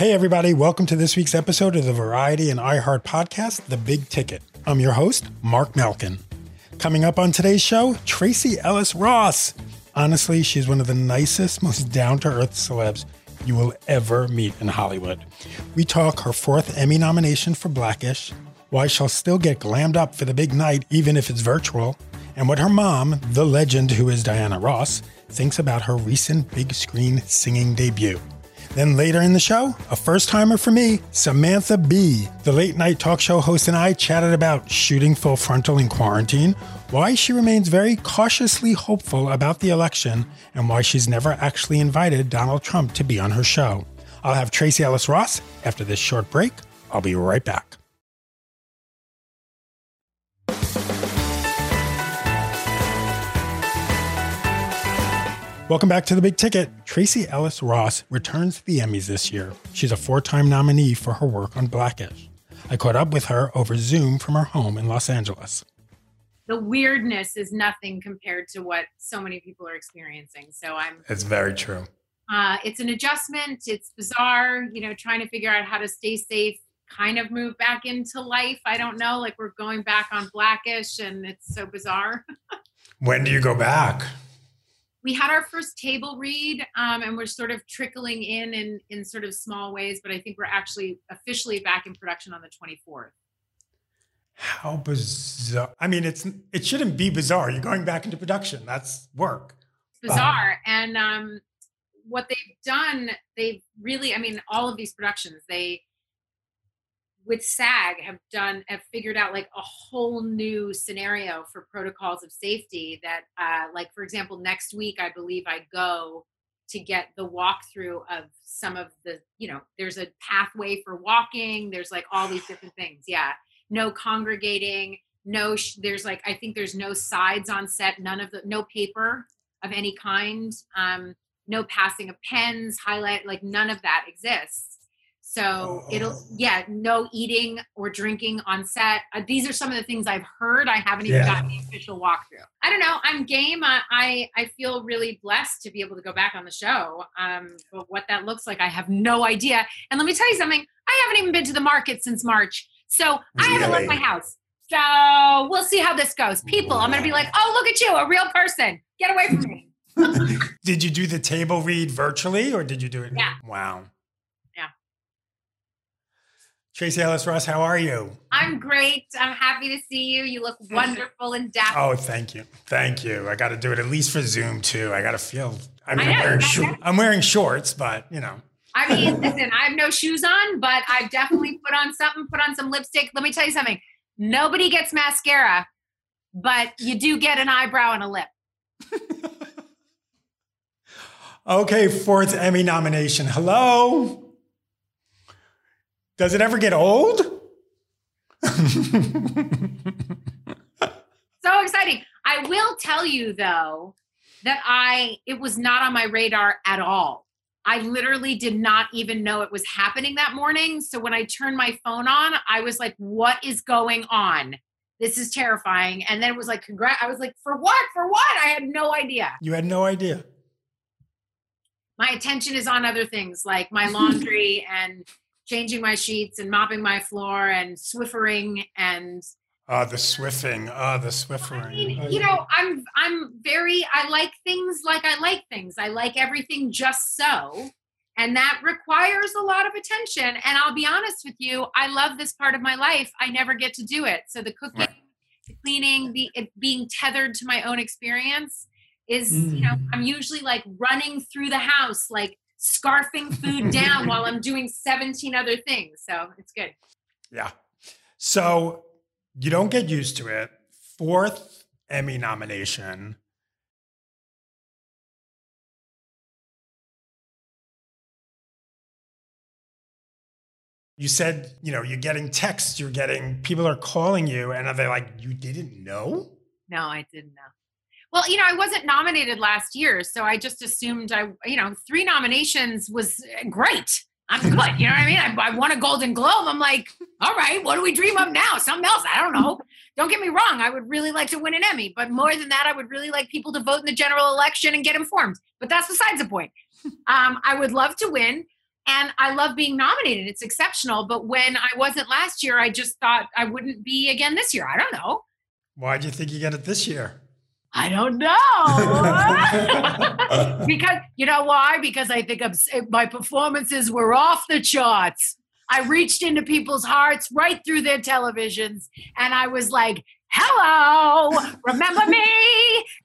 Hey, everybody, welcome to this week's episode of the Variety and iHeart podcast, The Big Ticket. I'm your host, Marc Malkin. Coming up on today's show, Tracee Ellis Ross. Honestly, she's one of the nicest, most down to earth celebs you will ever meet in Hollywood. We talk her fourth Emmy nomination for Blackish, why she'll still get glammed up for the big night, even if it's virtual, and what her mom, the legend who is Diana Ross, thinks about her recent big screen singing debut. Then later in the show, a first timer for me, Samantha Bee. The late night talk show host and I chatted about shooting full frontal in quarantine, why she remains very cautiously hopeful about the election, and why she's never actually invited Donald Trump to be on her show. I'll have Tracee Ellis Ross after this short break. I'll be right back. Welcome back to the Big Ticket. Tracee Ellis Ross returns to the Emmys this year. She's a four time nominee for her work on Blackish. I caught up with her over Zoom from her home in Los Angeles. The weirdness is nothing compared to what so many people are experiencing. So I'm. It's very true. Uh, it's an adjustment. It's bizarre, you know, trying to figure out how to stay safe, kind of move back into life. I don't know. Like we're going back on Blackish and it's so bizarre. when do you go back? We had our first table read um, and we're sort of trickling in, in in sort of small ways but i think we're actually officially back in production on the 24th how bizarre i mean it's it shouldn't be bizarre. You're going back into production. That's work. It's bizarre. And um, what they've done they've really i mean all of these productions they with SAG have done have figured out like a whole new scenario for protocols of safety that uh, like for example next week I believe I go to get the walkthrough of some of the you know there's a pathway for walking there's like all these different things yeah. No congregating no sh- there's like I think there's no sides on set none of the no paper of any kind um no passing of pens highlight like none of that exists so it'll, oh. yeah, no eating or drinking on set. Uh, these are some of the things I've heard. I haven't even yeah. gotten the official walkthrough. I don't know. I'm game. I, I, I feel really blessed to be able to go back on the show. Um, but what that looks like, I have no idea. And let me tell you something. I haven't even been to the market since March, so I haven't left my house. So we'll see how this goes. People, I'm going to be like, oh, look at you, a real person. Get away from me. did you do the table read virtually or did you do it? Yeah. Wow. Tracee Ellis Ross, how are you? I'm great. I'm happy to see you. You look wonderful and dapper. Oh, thank you. Thank you. I got to do it at least for Zoom too. I got to feel. I mean, I am wearing, I'm wearing shorts, but you know. I mean, listen, I have no shoes on, but I've definitely put on something, put on some lipstick. Let me tell you something. Nobody gets mascara, but you do get an eyebrow and a lip. okay, fourth Emmy nomination. Hello. Does it ever get old? so exciting. I will tell you though that I it was not on my radar at all. I literally did not even know it was happening that morning. So when I turned my phone on, I was like, what is going on? This is terrifying. And then it was like, congrats. I was like, for what? For what? I had no idea. You had no idea. My attention is on other things like my laundry and changing my sheets and mopping my floor and swiffering and uh, the swiffing, uh, the swiffering. I mean, you know, I'm I'm very I like things like I like things. I like everything just so. And that requires a lot of attention. And I'll be honest with you, I love this part of my life. I never get to do it. So the cooking, right. the cleaning, the being tethered to my own experience is, mm. you know, mm. I'm usually like running through the house, like scarfing food down while I'm doing 17 other things. So it's good. Yeah. So you don't get used to it. Fourth Emmy nomination. You said, you know, you're getting texts, you're getting people are calling you, and are they like, you didn't know? No, I didn't know. Well, you know, I wasn't nominated last year, so I just assumed I, you know, three nominations was eh, great. I'm good. You know what I mean? I, I, won a Golden Globe. I'm like, all right, what do we dream of now? Something else. I don't know. Don't get me wrong. I would really like to win an Emmy, but more than that, I would really like people to vote in the general election and get informed. But that's besides the point. Um, I would love to win. and I love being nominated. It's exceptional. But when I wasn't last year, I just thought I wouldn't be again this year. I don't know. Why do you think you get it this year? I don't know. because you know why? Because I think I'm, eh, my performances were off the charts. I reached into people's hearts right through their televisions, and I was like, "Hello, remember me?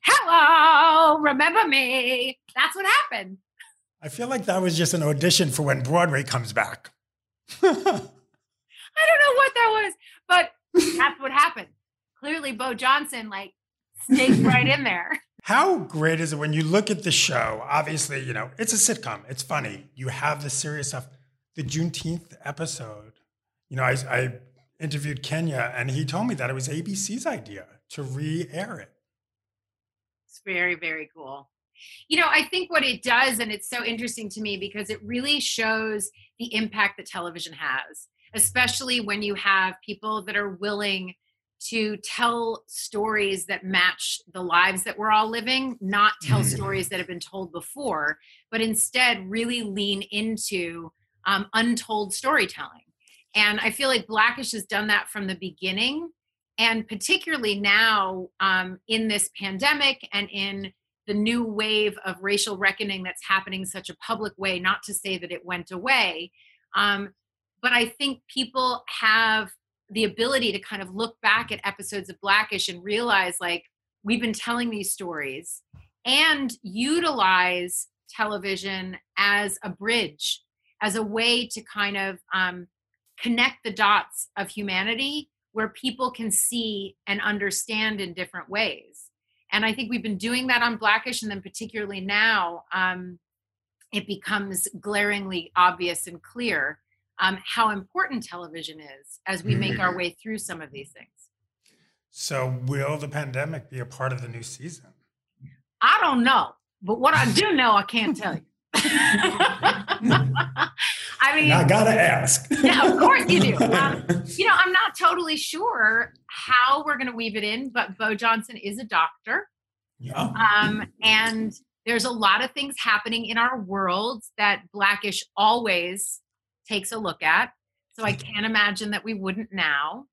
Hello, remember me?" That's what happened. I feel like that was just an audition for when Broadway comes back. I don't know what that was, but that's what happened. Clearly, Bow Johnson like right in there. How great is it when you look at the show? Obviously, you know, it's a sitcom. It's funny. You have the serious stuff. The Juneteenth episode, you know, I, I interviewed Kenya and he told me that it was ABC's idea to re air it. It's very, very cool. You know, I think what it does, and it's so interesting to me because it really shows the impact that television has, especially when you have people that are willing to tell stories that match the lives that we're all living, not tell mm-hmm. stories that have been told before, but instead really lean into um, untold storytelling. And I feel like Blackish has done that from the beginning. And particularly now um, in this pandemic and in the new wave of racial reckoning that's happening such a public way, not to say that it went away. Um, but I think people have the ability to kind of look back at episodes of Blackish and realize like we've been telling these stories and utilize television as a bridge, as a way to kind of um, connect the dots of humanity where people can see and understand in different ways. And I think we've been doing that on Blackish, and then particularly now, um, it becomes glaringly obvious and clear um, how important television is as we make our mm. way through some of these things. So, will the pandemic be a part of the new season? I don't know, but what I do know, I can't tell you. I mean, I gotta ask. yeah, of course you do. Um, you know, I'm not totally sure how we're going to weave it in, but Bow Johnson is a doctor. Yeah. Um, and there's a lot of things happening in our world that Blackish always takes a look at. So I can't imagine that we wouldn't now.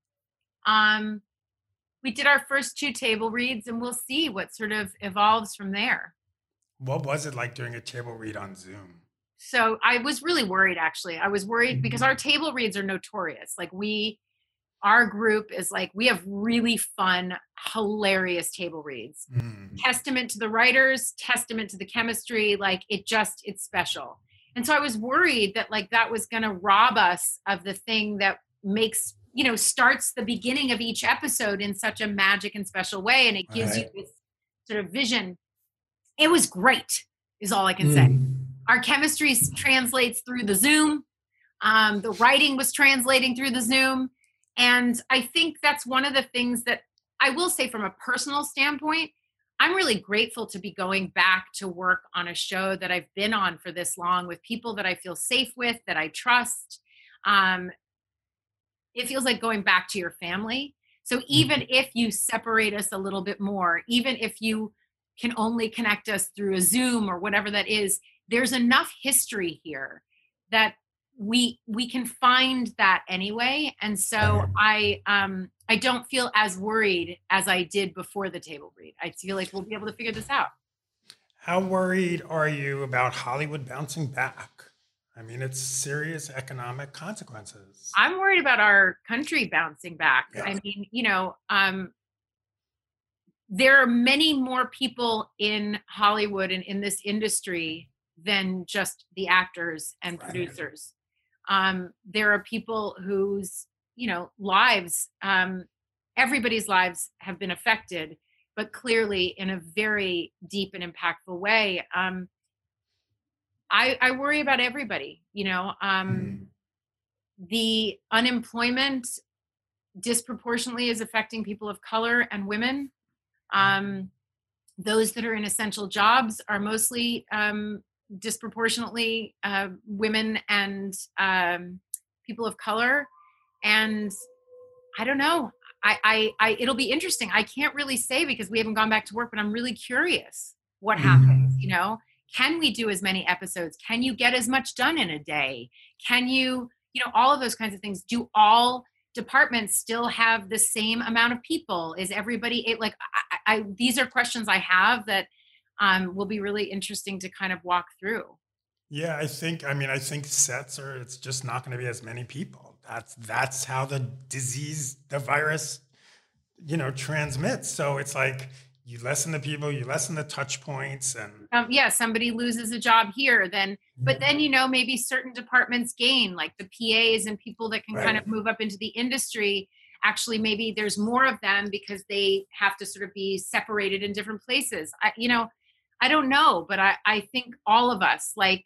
Um, we did our first two table reads, and we'll see what sort of evolves from there. What was it like doing a table read on Zoom? So I was really worried actually. I was worried because mm-hmm. our table reads are notorious. Like we our group is like we have really fun hilarious table reads mm. testament to the writers testament to the chemistry like it just it's special and so i was worried that like that was going to rob us of the thing that makes you know starts the beginning of each episode in such a magic and special way and it gives right. you this sort of vision it was great is all i can mm. say our chemistry translates through the zoom um, the writing was translating through the zoom and i think that's one of the things that i will say from a personal standpoint I'm really grateful to be going back to work on a show that I've been on for this long with people that I feel safe with, that I trust. Um, it feels like going back to your family. So even mm-hmm. if you separate us a little bit more, even if you can only connect us through a Zoom or whatever that is, there's enough history here that we we can find that anyway. And so i um i don't feel as worried as i did before the table read. I feel like we'll be able to figure this out. How worried are you about hollywood bouncing back? I mean it's serious economic consequences. I'm worried about our country bouncing back. Yeah. i mean you know um there are many more people in hollywood and in this industry than just the actors and producers um, there are people whose you know lives um, everybody's lives have been affected but clearly in a very deep and impactful way. Um, I, I worry about everybody you know um, mm. the unemployment disproportionately is affecting people of color and women. Um, those that are in essential jobs are mostly um, disproportionately uh, women and um, people of color. And I don't know. I, I, I, it'll be interesting. I can't really say because we haven't gone back to work, but I'm really curious what happens. Mm-hmm. You know, can we do as many episodes can you get as much done in a day can you you know all of those kinds of things do all departments still have the same amount of people is everybody it, like I, I, these are questions i have that um, will be really interesting to kind of walk through yeah i think i mean i think sets are it's just not going to be as many people that's that's how the disease the virus you know transmits so it's like you lessen the people, you lessen the touch points, and um, yeah, somebody loses a job here, then but then you know maybe certain departments gain, like the PAs and people that can right. kind of move up into the industry. Actually, maybe there's more of them because they have to sort of be separated in different places. I, you know, I don't know, but I I think all of us like,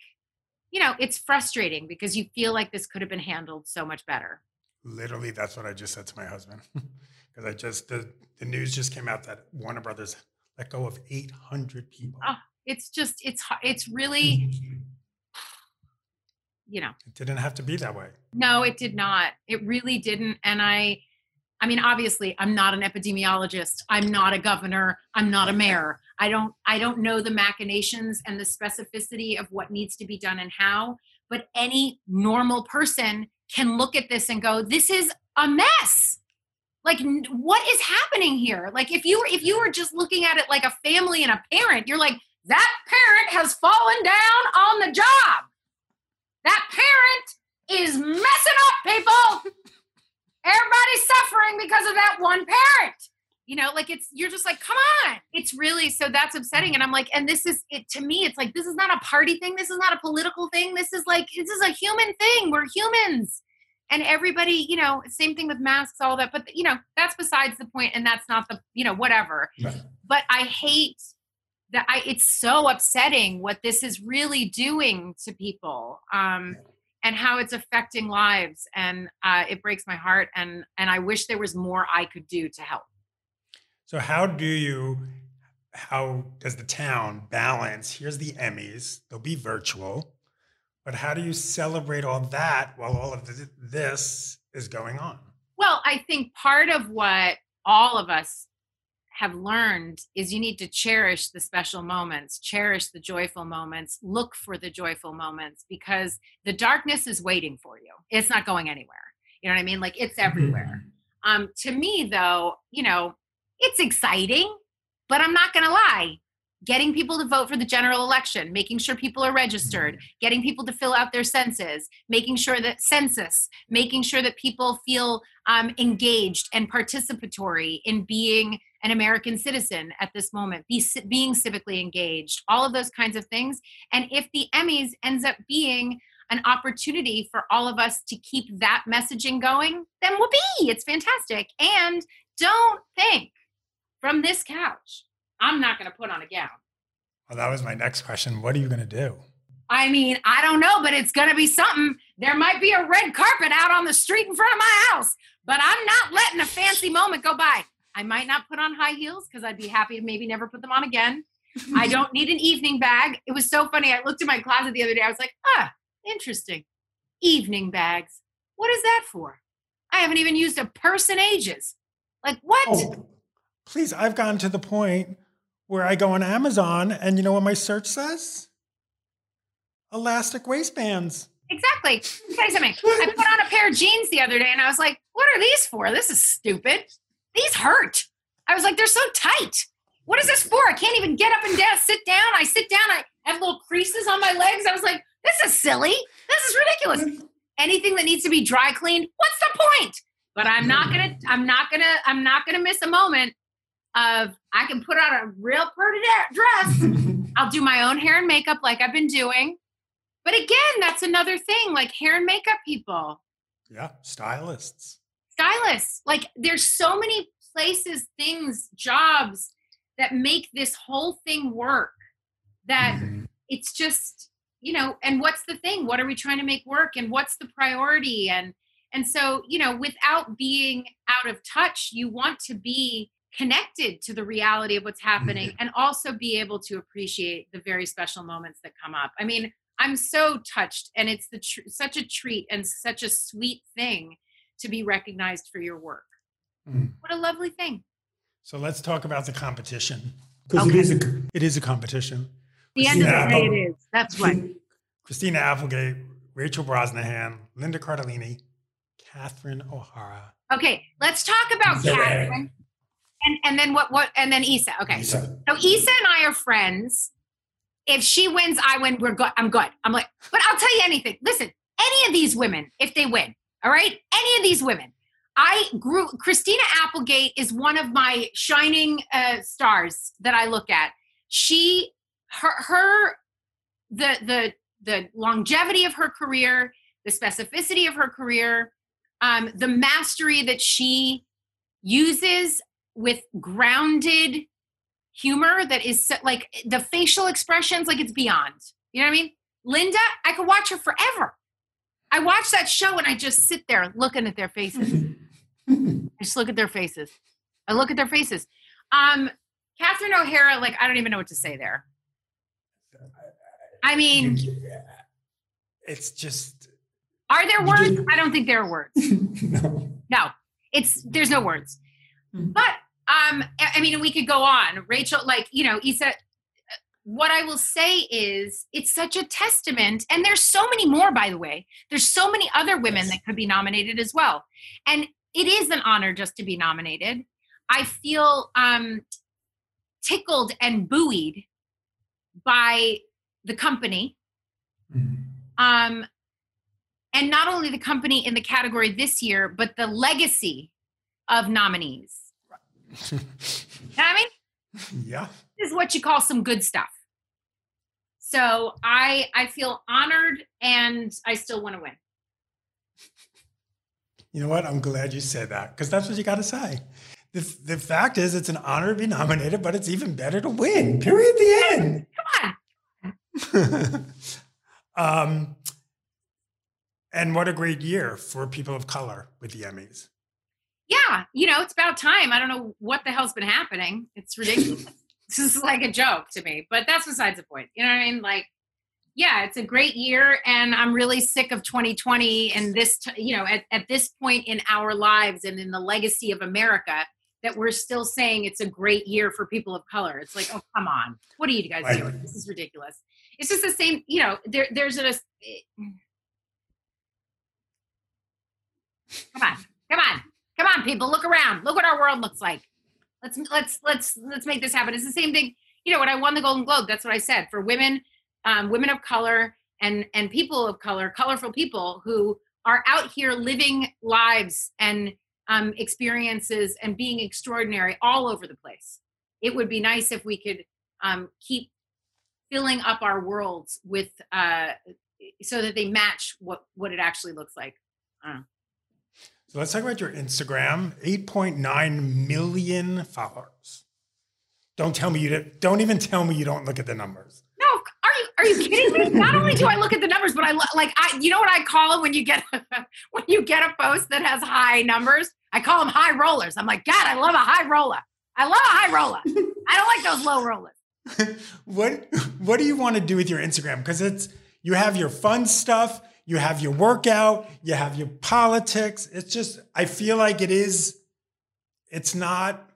you know, it's frustrating because you feel like this could have been handled so much better. Literally, that's what I just said to my husband. because I just the, the news just came out that Warner Brothers let go of 800 people. Oh, it's just it's it's really you know it didn't have to be that way no it did not it really didn't and i i mean obviously i'm not an epidemiologist. I'm not a governor. I'm not a mayor. I don't i don't know the machinations and the specificity of what needs to be done and how but any normal person can look at this and go this is a mess. Like what is happening here? Like if you were if you were just looking at it like a family and a parent you're like that parent has fallen down on the job. That parent is messing up people everybody's suffering because of that one parent. You know like it's you're just like come on. It's really so that's upsetting and i'm like and this is it to me it's like this is not a party thing this is not a political thing this is like this is a human thing we're humans. And everybody you know same thing with masks all that but you know that's besides the point and that's not the you know whatever. Right. but i hate that i it's so upsetting what this is really doing to people um and how it's affecting lives and uh, it breaks my heart and and i wish there was more i could do to help so how do you how does the town balance here's the emmys they'll be virtual but how do you celebrate all that while all of this is going on? Well, I think part of what all of us have learned is you need to cherish the special moments, cherish the joyful moments, look for the joyful moments because the darkness is waiting for you. It's not going anywhere. You know what I mean? Like it's everywhere. Mm-hmm. Um, to me, though, you know, it's exciting, but I'm not going to lie getting people to vote for the general election, making sure people are registered, mm-hmm. getting people to fill out their census, making sure that census, making sure that people feel um, engaged and participatory in being an American citizen at this moment, be, being civically engaged, all of those kinds of things. And if the Emmys ends up being an opportunity for all of us to keep that messaging going, then whoopee, it's fantastic. And don't think from this couch I'm not going to put on a gown. Well, that was my next question. What are you going to do? I mean, I don't know, but it's going to be something. There might be a red carpet out on the street in front of my house, but I'm not letting a fancy moment go by. I might not put on high heels because I'd be happy to maybe never put them on again. I don't need an evening bag. It was so funny. I looked in my closet the other day. I was like, ah, interesting. Evening bags. What is that for? I haven't even used a purse in ages. Like, what? Oh, please, I've gotten to the point where I go on Amazon and you know what my search says? Elastic waistbands. Exactly. Say something. I put on a pair of jeans the other day and I was like, what are these for? This is stupid. These hurt. I was like, they're so tight. What is this for? I can't even get up and down, sit down. I sit down, I have little creases on my legs. I was like, this is silly. This is ridiculous. Anything that needs to be dry cleaned, what's the point? But I'm not gonna, I'm not gonna, I'm not gonna miss a moment of I can put on a real pretty dress. I'll do my own hair and makeup like I've been doing. But again, that's another thing like hair and makeup people. Yeah, stylists. Stylists. Like there's so many places, things, jobs that make this whole thing work that mm-hmm. it's just, you know, and what's the thing? What are we trying to make work and what's the priority and and so, you know, without being out of touch, you want to be connected to the reality of what's happening mm-hmm. and also be able to appreciate the very special moments that come up. I mean, I'm so touched and it's the tr- such a treat and such a sweet thing to be recognized for your work. Mm. What a lovely thing. So let's talk about the competition because okay. it is a it is a competition. The end of the day, it is. That's right. Christina Applegate, Rachel Brosnahan, Linda Cardellini, Catherine O'Hara. Okay, let's talk about Catherine. And and then what what and then Issa. Okay. Issa. So Issa and I are friends. If she wins, I win. We're good. I'm good. I'm like, but I'll tell you anything. Listen, any of these women, if they win, all right, any of these women, I grew. Christina Applegate is one of my shining uh, stars that I look at. She, her, her, the the the longevity of her career, the specificity of her career, um, the mastery that she uses with grounded humor that is so, like the facial expressions, like it's beyond. You know what I mean? Linda, I could watch her forever. I watch that show and I just sit there looking at their faces. I just look at their faces. I look at their faces. Um, Catherine O'Hara, like I don't even know what to say there. I mean, it's just. Are there words? I don't think there are words. no. No, it's there's no words. Mm-hmm. But um, I mean, we could go on. Rachel, like you know, Issa. What I will say is, it's such a testament, and there's so many more. By the way, there's so many other women yes. that could be nominated as well, and it is an honor just to be nominated. I feel um, tickled and buoyed by the company. Mm-hmm. Um, and not only the company in the category this year, but the legacy of nominees. you know I mean? Yeah. This is what you call some good stuff. So I I feel honored and I still want to win. You know what? I'm glad you said that because that's what you got to say. The, the fact is, it's an honor to be nominated, but it's even better to win. Period. The end. Come on. um, and what a great year for people of color with the Emmys. Yeah, you know, it's about time. I don't know what the hell's been happening. It's ridiculous. This is like a joke to me, but that's besides the point. You know what I mean? Like, yeah, it's a great year, and I'm really sick of 2020 and this, t- you know, at, at this point in our lives and in the legacy of America, that we're still saying it's a great year for people of color. It's like, oh, come on. What are you guys right. doing? This is ridiculous. It's just the same, you know, there, there's a, eh. come on, come on, come on, people, look around. Look what our world looks like. Let's, let's, let's, let's make this happen. It's the same thing. You know, when I won the Golden Globe, that's what I said for women, um, women of color and, and people of color, colorful people who are out here living lives and um, experiences and being extraordinary all over the place. It would be nice if we could um, keep filling up our worlds with uh, so that they match what what it actually looks like. So let's talk about your Instagram. 8.9 million followers. Don't tell me you don't don't even tell me you don't look at the numbers. No, are you are you kidding me? Not only do I look at the numbers, but I like I you know what I call them when you get when you get a post that has high numbers? I call them high rollers. I'm like, God, I love a high roller. I love a high roller. I don't like those low rollers. what What do you want to do with your Instagram? Because it's you have your fun stuff, you have your workout, you have your politics. It's just I feel like it is. It's not,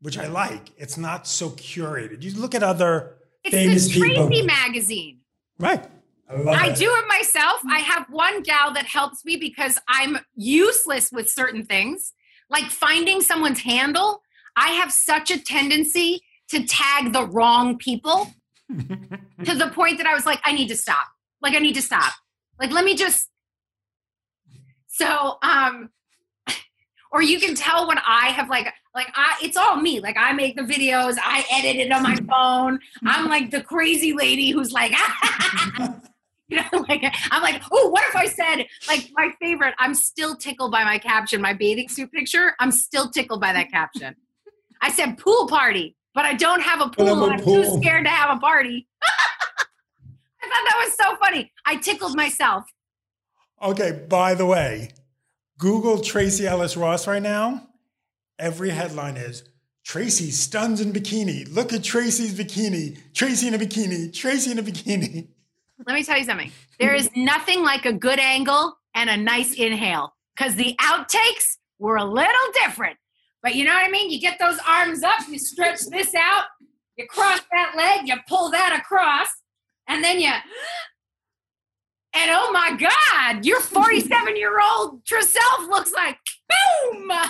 which I like. It's not so curated. You look at other it's famous the Tracee people. magazine. Right. I, I do it myself. I have one gal that helps me because I'm useless with certain things, like finding someone's handle. I have such a tendency to tag the wrong people to the point that I was like, I need to stop. Like, I need to stop. Like, let me just. So, um, or you can tell when I have like, like I, it's all me. Like I make the videos, I edit it on my phone. I'm like the crazy lady who's like, You know, like I'm like, oh, what if I said like my favorite? I'm still tickled by my caption, my bathing suit picture. I'm still tickled by that caption. I said pool party, but I don't have a pool. I'm, a pool. too scared to have a party. I thought that was so funny. I tickled myself. Okay, by the way, Google Tracee Ellis Ross right now. Every headline is Tracee stuns in bikini. Look at Tracee's bikini. Tracee in a bikini. Tracee in a bikini. let me tell you something. There is nothing like a good angle and a nice inhale because the outtakes were a little different. But you know what I mean? You get those arms up, you stretch this out, you cross that leg, you pull that across, and then you and oh my God, your 47 year old true self looks like boom.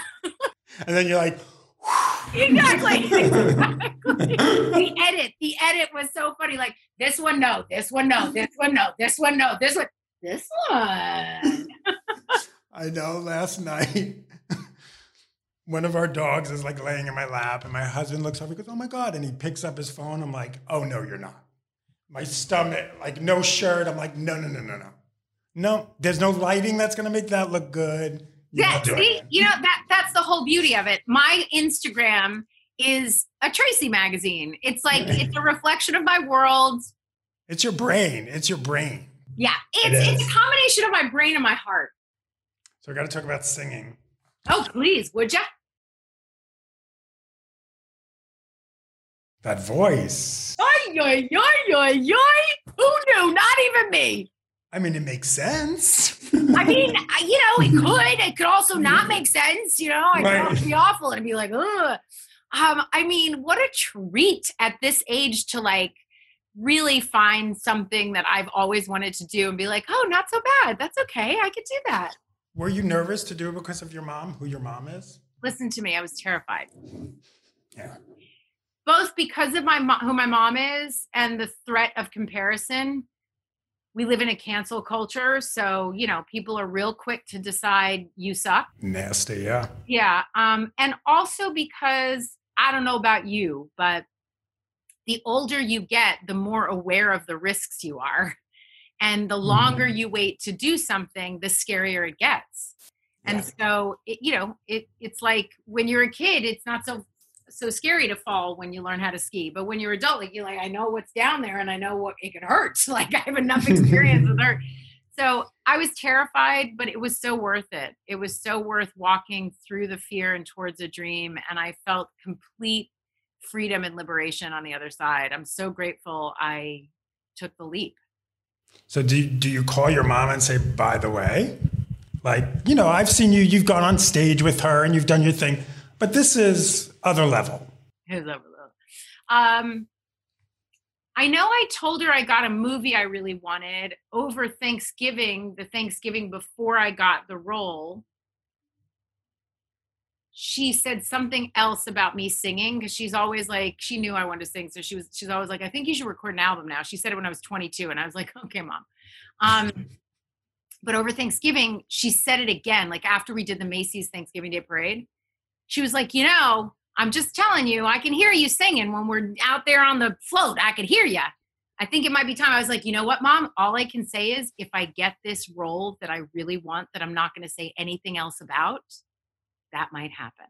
And then you're like, exactly. exactly. the edit, the edit was so funny. Like this one, no, this one, no, this one, no, this one, no, this one, this one. I know last night one of our dogs is like laying in my lap and my husband looks over and goes, Oh my God. And he picks up his phone. I'm like, Oh no, you're not. My stomach, like no shirt. I'm like, no, no, no, no, no. No, there's no lighting that's gonna make that look good. You're Yeah, see, you know that that's the whole beauty of it. My Instagram is a Tracee magazine. It's like it's a reflection of my world. It's your brain. It's your brain. Yeah, It it's it's a combination of my brain and my heart. So we gotta talk about singing. Oh, please, would ya? That voice. Oy, oy, oy, oy, oy. Who knew? Not even me. I mean, it makes sense. I mean, I- you know, it could. It could also not make sense. You know, it Right. could be awful and be like, ugh. Um, I mean, what a treat at this age to like really find something that I've always wanted to do and be like, oh, not so bad. That's okay. I could do that. Were you nervous to do it because of your mom, who your mom is? Listen to me. I was terrified. Yeah. Both because of my mo- who my mom is and the threat of comparison we live in a cancel culture so you know people are real quick to decide you suck Nasty, yeah. yeah um and also because i don't know about you but the older you get the more aware of the risks you are and the longer you wait to do something the scarier it gets and Yeah. so it, you know it it's like when you're a kid it's not so so scary to fall when you learn how to ski but when you're adult like you're like i know what's down there and i know what it can hurt. Like i have enough experience with hurt so i was terrified but it was so worth it. It was so worth walking through the fear and towards a dream and i felt complete freedom and liberation on the other side. I'm so grateful i took the leap. So do you, do you call your mom and say, by the way, like, you know, I've seen you, you've gone on stage with her and you've done your thing, but this is other level. His over there? Um, I know I told her I got a movie I really wanted over Thanksgiving, the Thanksgiving before I got the role. She said something else about me singing because she's always like, she knew I wanted to sing. So she was, she's always like, I think you should record an album now. She said it when I was 22. And I was like, okay, mom. Um, but over Thanksgiving, she said it again, like after we did the Macy's Thanksgiving Day Parade. She was like, you know, I'm just telling you, I can hear you singing when we're out there on the float. I could hear you. I think it might be time. I was like, you know what, mom? All I can say is if I get this role that I really want, that I'm not going to say anything else about, that might happen.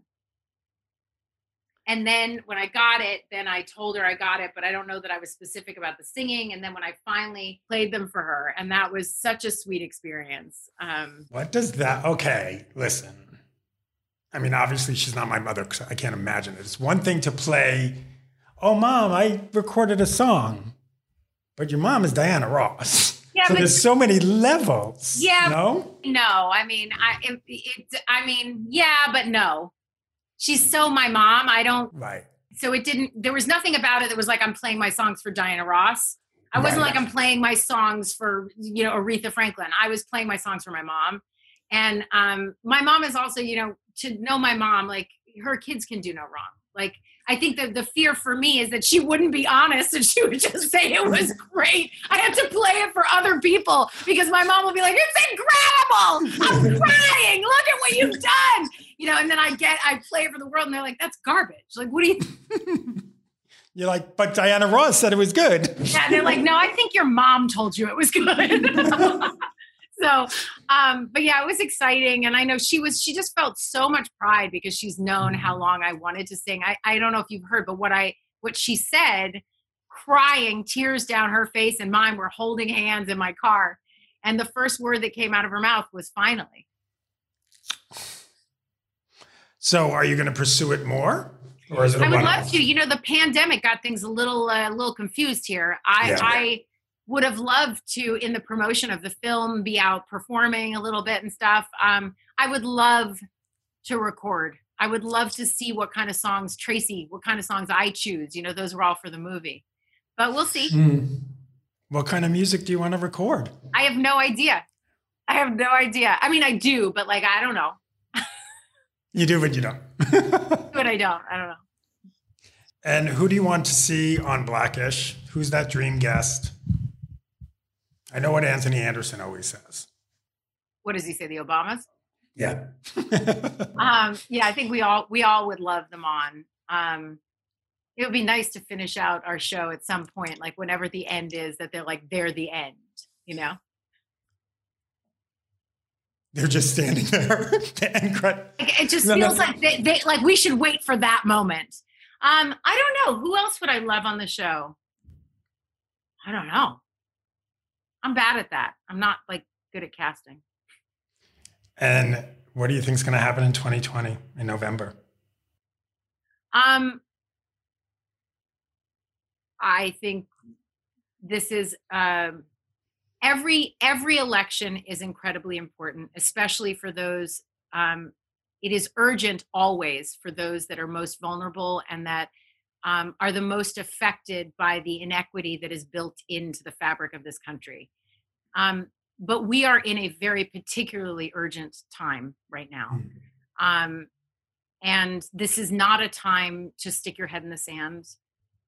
And then when I got it, then I told her I got it, but I don't know that I was specific about the singing. And then when I finally played them for her, and that was such a sweet experience. Um, What does that, okay, listen. I mean, obviously she's not my mother because I can't imagine it. It's one thing to play, oh, mom, I recorded a song, but your mom is Diana Ross. Yeah, so but- there's so many levels. Yeah, No? No, I mean, I it, it, I mean, yeah, but no. She's so my mom. I don't. Right. So it didn't. There was nothing about it that was like I'm playing my songs for Diana Ross. I wasn't Right. like I'm playing my songs for you know Aretha Franklin. I was playing my songs for my mom, and um, my mom is also you know to know my mom like her kids can do no wrong. Like I think that the fear for me is that she wouldn't be honest and she would just say it was great. I have to play it for other people because my mom will be like, "It's incredible! I'm crying. Look at what you've done." You know, and then I get I play it for the world, and they're like, "That's garbage." Like, what do you? You're like, but Diana Ross said it was good. Yeah, they're like, "No, I think your mom told you it was good." So, um, but yeah, it was exciting, and I know she was. She just felt so much pride because she's known how long I wanted to sing. I I don't know if you've heard, but what I what she said, crying, tears down her face and mine, were holding hands in my car, and the first word that came out of her mouth was "finally." So are you going to pursue it more? Or is it I would love to. You know, the pandemic got things a little uh, a little confused here. I Yeah. I would have loved to in the promotion of the film be out performing a little bit and stuff. Um, I would love to record. I would love to see what kind of songs Tracee, what kind of songs I choose. You know, those were all for the movie. But we'll see. Mm. What kind of music do you want to record? I have no idea. I have no idea. I mean, I do, but like, I don't know. you do, but you don't. but I don't. I don't know. And who do you want to see on Blackish? Who's that dream guest? I know what Anthony Anderson always says. What does he say? The Obamas? Yeah. um, yeah, I think we all we all would love them on. Um, it would be nice to finish out our show at some point, like whenever the end is, that they're like they're the end, you know. They're just standing there. the end credit. It just no, feels no. like they, they like we should wait for that moment. Um, I don't know who else would I love on the show. I don't know. I'm bad at that. I'm not like good at casting. And what do you think is going to happen in 2020 in November? Um, I think this is um, every every election is incredibly important, especially for those. Um, it is urgent always for those that are most vulnerable and that um, are the most affected by the inequity that is built into the fabric of this country. Um, but we are in a very particularly urgent time right now. Mm-hmm. Um, and this is not a time to stick your head in the sand.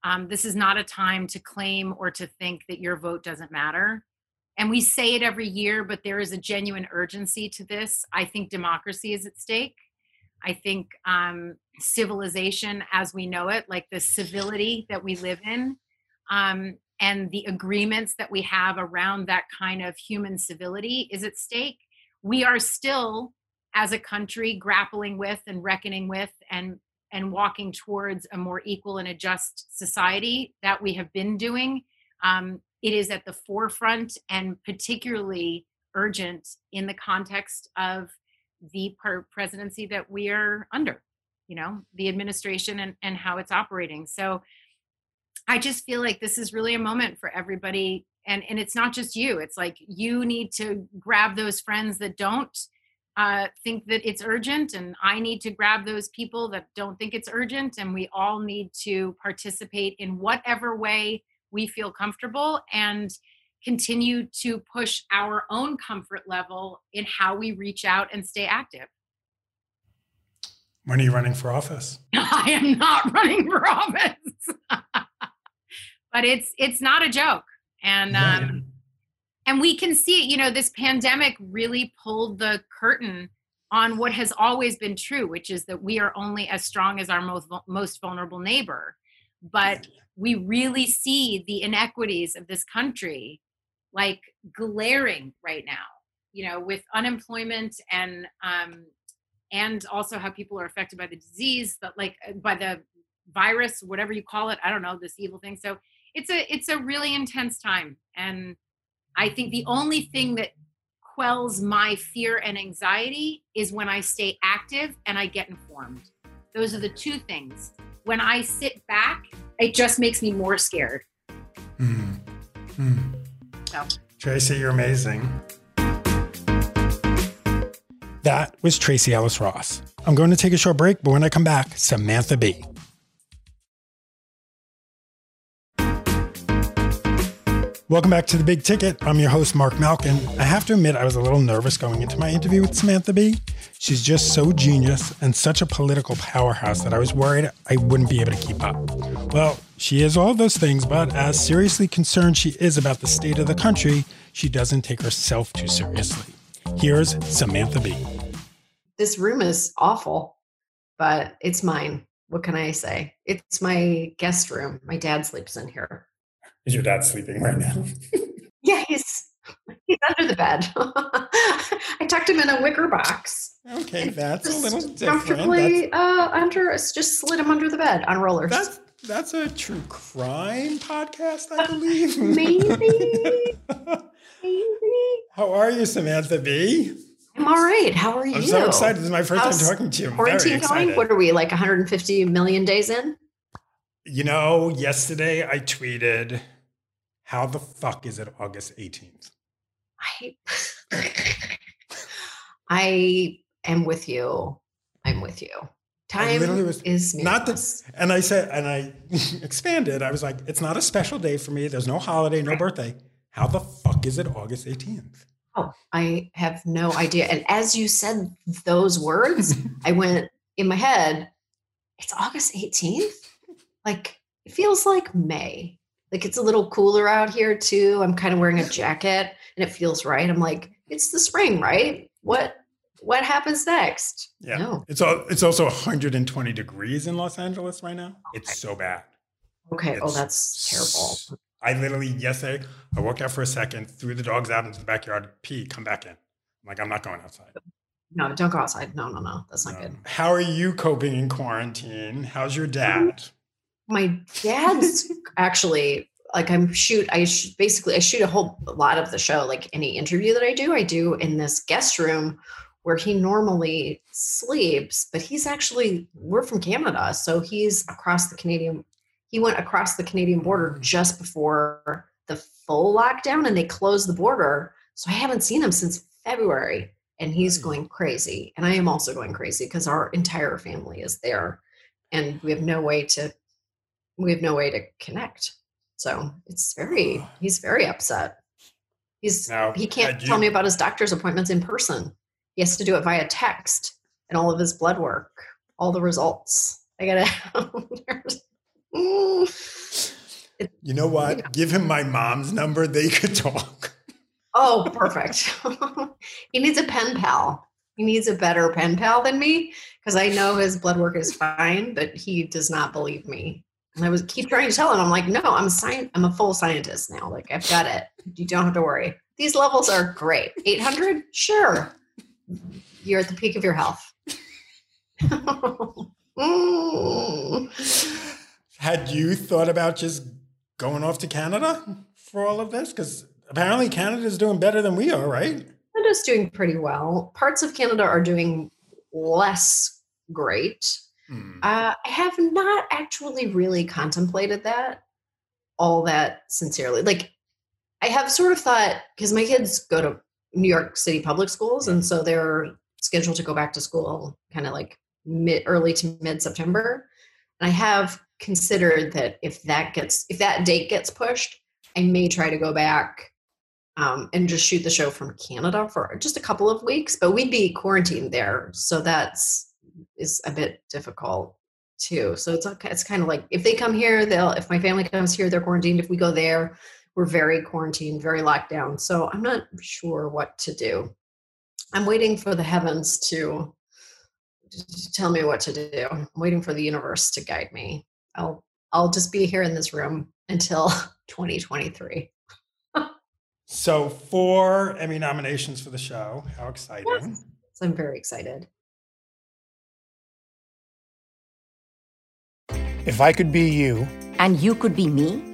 Um, this is not a time to claim or to think that your vote doesn't matter. And we say it every year, but there is a genuine urgency to this. I think democracy is at stake. I think um, civilization as we know it, like the civility that we live in, um, and the agreements that we have around that kind of human civility is at stake. We are still, as a country, grappling with and reckoning with and and walking towards a more equal and a just society that we have been doing. Um, it is at the forefront and particularly urgent in the context of the per- presidency that we are under you know the administration and, and how it's operating. So i just feel like this is really a moment for everybody and and it's not just you. It's like you need to grab those friends that don't uh, think that it's urgent and i need to grab those people that don't think it's urgent and we all need to participate in whatever way we feel comfortable and continue to push our own comfort level in how we reach out and stay active. When are you running for office? I am not running for office. but it's it's not a joke. And yeah. um and we can see it, you know, this pandemic really pulled the curtain on what has always been true, which is that we are only as strong as our most most vulnerable neighbor. But we really see the inequities of this country like glaring right now you know with unemployment and um and also how people are affected by the disease but like uh, by the virus whatever you call it i don't know this evil thing so it's a it's a really intense time and i think the only thing that quells my fear and anxiety is when i stay active and i get informed those are the two things when i sit back it just makes me more scared mm. Mm. So, Tracee, you're amazing. That was Tracee Ellis Ross. I'm going to take a short break, but when I come back, Samantha Bee. Welcome back to the Big Ticket. I'm your host, Marc Malkin. I have to admit, I was a little nervous going into my interview with Samantha Bee. She's just so genius and such a political powerhouse that I was worried I wouldn't be able to keep up. Well, she is all those things, but as seriously concerned she is about the state of the country, she doesn't take herself too seriously. Here's Samantha Bee. This room is awful, but it's mine. What can I say? It's my guest room. My dad sleeps in here. Is your dad sleeping right now? yeah, he's he's under the bed. I tucked him in a wicker box. Okay, that's a little different. Comfortably uh, under, just slid him under the bed on rollers. That's that's a true crime podcast, I ah, believe. Maybe. Maybe. How are you, Samantha Bee? I'm all right. How are you? I'm so excited. This is my first How's time talking to you. I'm quarantine going? What are we, like 150 million days in? You know, yesterday I tweeted how the fuck is it August 18th? I I am with you. I'm with you. Time was, is not the, and I said, and I expanded. I was like, it's not a special day for me. There's no holiday, no birthday. How the fuck is it August 18th? Oh, I have no idea. And as you said those words, I went in my head, it's August 18th? Like, it feels like May. Like, it's a little cooler out here, too. I'm kind of wearing a jacket and it feels right. I'm like, it's the spring, right? What? What happens next? Yeah, no. it's all, it's also 120 degrees in Los Angeles right now. It's so bad. Okay. Oh, it's oh, that's terrible. I literally yesterday I walked out for a second, threw the dogs out into the backyard, pee, come back in. I'm like, I'm not going outside. No, don't go outside. No, no, no. That's not good. How are you coping in quarantine? How's your dad? My dad's actually like I'm shoot. I sh- basically I shoot a whole lot of the show. Like any interview that I do, I do in this guest room where he normally sleeps. But he's actually we're from Canada, so he's across the Canadian he went across the Canadian border mm. just before the full lockdown and they closed the border. So I haven't seen him since February and he's going crazy. And I am also going crazy because our entire family is there and we have no way to we have no way to connect. So it's very he's very upset. He's now, he can't tell me about his doctor's appointments in person. He has to do it via text and all of his blood work, all the results. I gotta you know what? Yeah. Give him my mom's number. They could talk. Oh, perfect. he needs a pen pal. He needs a better pen pal than me because I know his blood work is fine, but he does not believe me. And I was keep trying to tell him, I'm like, no, I'm a science, I'm a full scientist now. Like I've got it. You don't have to worry. These levels are great. 800, sure. You're at the peak of your health. mm. Had you thought about just going off to Canada for all of this? Because apparently Canada is doing better than we are, right? Canada's doing pretty well. Parts of Canada are doing less great. Hmm. Uh, I have not actually really contemplated that all that sincerely. Like, I have sort of thought because my kids go to New York City public schools, and so they're scheduled to go back to school kind of like mid early to mid September. And I have considered that if that gets if that date gets pushed, I may try to go back um, and just shoot the show from Canada for just a couple of weeks. But we'd be quarantined there, so that's is a bit difficult too. So it's okay. It's kind of like if they come here, they'll. If my family comes here, they're quarantined. If we go there, we're very quarantined, very locked down. So I'm not sure what to do. I'm waiting for the heavens to, to tell me what to do. I'm waiting for the universe to guide me. I'll I'll just be here in this room until 2023. so four Emmy nominations for the show. How exciting! Yes. So I'm very excited. If I could be you, and you could be me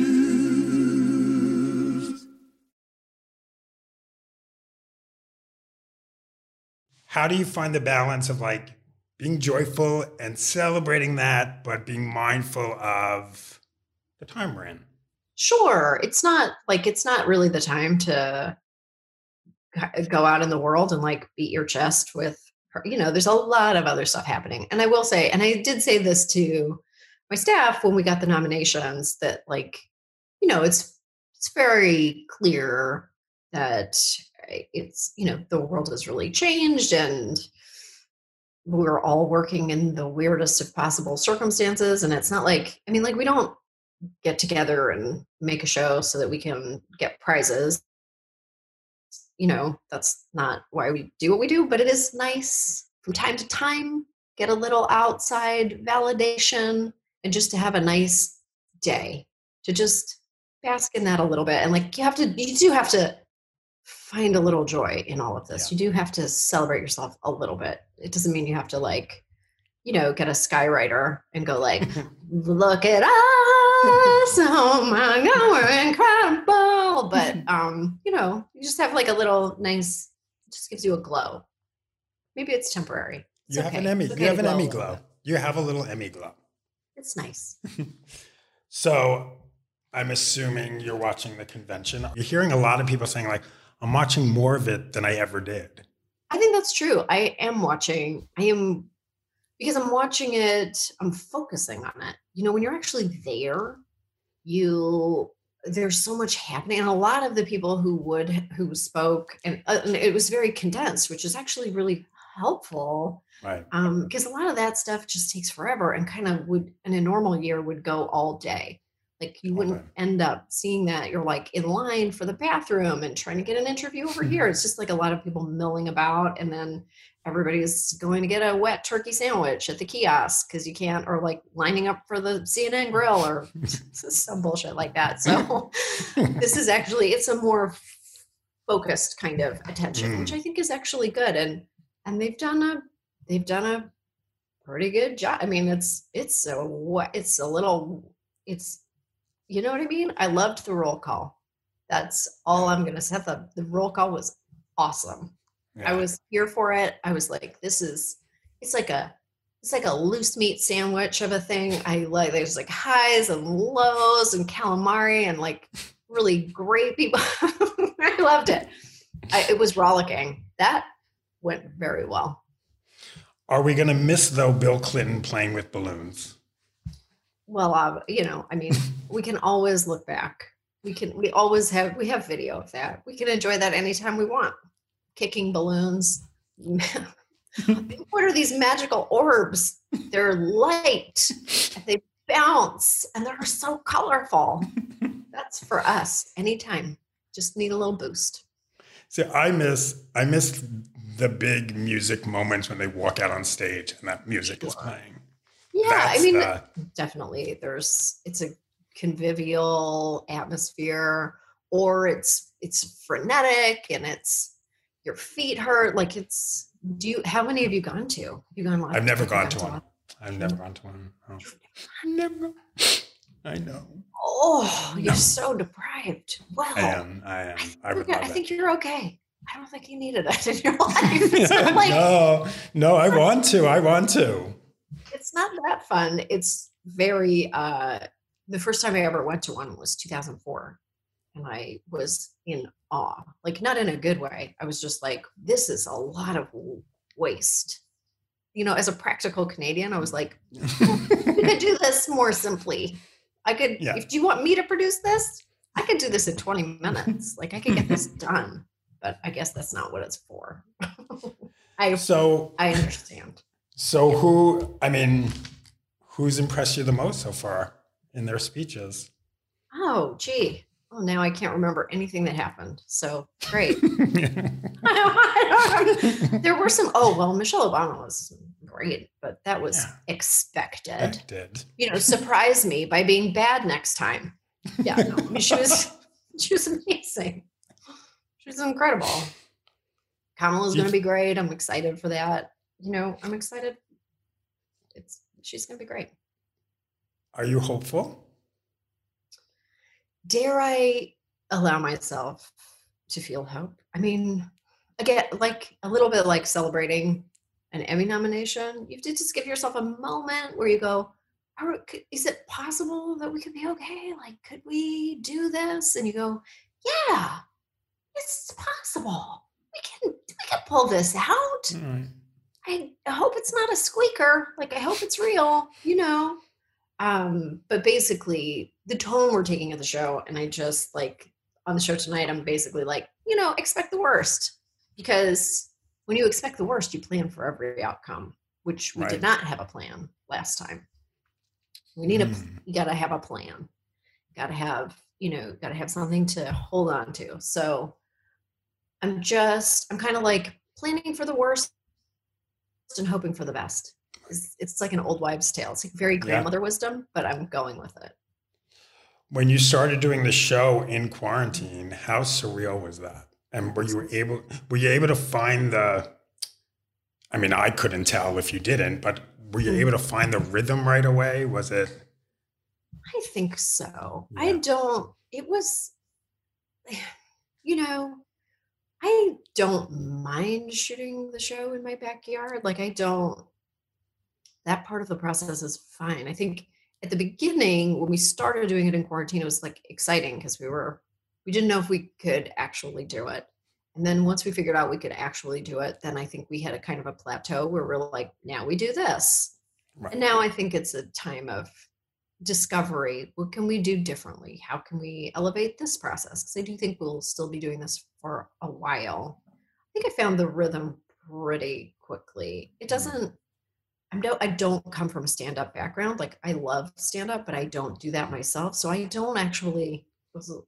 How do you find the balance of like being joyful and celebrating that, but being mindful of the time we're in? sure it's not like it's not really the time to go out in the world and like beat your chest with you know there's a lot of other stuff happening and i will say and i did say this to my staff when we got the nominations that like you know it's it's very clear that it's you know the world has really changed and we're all working in the weirdest of possible circumstances. And it's not like i mean like we don't get together and make a show so that we can get prizes. You know that's not why we do what we do but it is nice from time to time get a little outside validation and just to have a nice day to just bask in that a little bit. And like you have to you do have to find a little joy in all of this yeah. you do have to celebrate yourself a little bit it doesn't mean you have to like you know, get a skywriter and go like, look at us. Oh my God, we're incredible. But, um, you know, you just have like a little nice, just gives you a glow. Maybe it's temporary. It's you have an okay. Emmy. Okay You have an Emmy glow. You have a little Emmy glow. It's nice. So I'm assuming you're watching the convention. You're hearing a lot of people saying, like, I'm watching more of it than I ever did. I think that's true. I am watching. I am because I'm watching it. I'm focusing on it. You know, when you're actually there, you there's so much happening, and a lot of the people who would who spoke, and, uh, and it was very condensed, which is actually really helpful Right. um because a lot of that stuff just takes forever and kind of would in a normal year would go all day like you wouldn't Okay. end up seeing that. You're like in line for the bathroom and trying to get an interview over here. It's just like a lot of people milling about and then everybody's going to get a wet turkey sandwich at the kiosk because you can't or like lining up for the cnn grill or some bullshit like that. So this is actually it's a more focused kind of attention mm. which i think is actually good and and they've done a they've done a pretty good job. I mean it's it's a what it's a little it's you know what i mean? I loved the roll call. That's all i'm gonna say. The, the roll call was awesome. I was here for it. I was like this is it's like a it's like a loose meat sandwich of a thing. I like there's like highs and lows and calamari and like really great people. I loved it. I, it was rollicking. That went very well. Are we going to miss, though, Bill Clinton playing with balloons? Well uh, you know i mean we can always look back. We can we always have we have video of that. We can enjoy that anytime we want. Kicking balloons. What are these magical orbs? They're light and they bounce and they're so colorful. That's for us anytime. Just need a little boost. See, I miss, I miss the big music moments when they walk out on stage and that music is playing. Yeah i mean the- definitely there's it's a convivial atmosphere or it's it's frenetic and it's your feet hurt like it's do you how many have you gone to have you gone live I've never you gone to one. I've never gone to one. Oh. Never. I know. oh you're No. so deprived wow I am. I am. I think, love I think you're okay i don't think you needed it in your life like no, no, I want to. I want to. It's not that fun. It's very uh the first time I ever went to one was 2004 and I was in awe. Like not in a good way. I was just like this is a lot of waste. You know, as a practical Canadian, I was like we could do this more simply. I could Yeah. if you want me to produce this, I could do this in 20 minutes. Like I could get this done. But I guess that's not what it's for. I So, I understand. So who? I mean, who's impressed you the most so far in their speeches? Oh, gee. Well, now I can't remember anything that happened. So great. there were some. Oh, well, Michelle Obama was great, but that was Yeah. expected. Did. You know, surprise me by being bad next time. Yeah, no, I mean, she was she was amazing. She was incredible. Kamala's going to be great. I'm excited for that. You know, I'm excited. It's she's going to be great. Are you hopeful? dare I allow myself to feel hope? I mean, again, like a little bit like celebrating an Emmy nomination. You have to just give yourself a moment where you go, "Are- is it possible that we could be okay? Like, could we do this? And you go, yeah, it's possible. We can, we can pull this out. I I hope it's not a squeaker. Like I hope it's real, you know. Um, but basically the tone we're taking of the show, and I just like on the show tonight, I'm basically like, you know, expect the worst. Because when you expect the worst, you plan for every outcome, which we Right. did not have a plan last time. We need a Mm. you gotta have a plan. Gotta have, you know, gotta have something to hold on to. So I'm just I'm kind of like planning for the worst and hoping for the best. It's, it's like an old wives' tale. It's like very grandmother wisdom, but I'm going with it. When you started doing the show in quarantine, how surreal was that? And were you able were you able to find the I mean, I couldn't tell if you didn't, but were you hmm. able to find the rhythm right away? Was it? I think so. Yeah. I don't, it was, you know, I don't mind shooting the show in my backyard. Like, I don't, that part of the process is fine. I think at the beginning, when we started doing it in quarantine, it was like exciting because we were, we didn't know if we could actually do it. And then once we figured out we could actually do it, then I think we had a kind of a plateau where we're like, now we do this. Right. And now I think it's a time of discovery. What can we do differently? How can we elevate this process? Because I do think we'll still be doing this for a while. I think I found the rhythm pretty quickly. It doesn't. I don't. I don't come from a stand-up background. Like I love stand-up, but I don't do that myself. So I don't actually.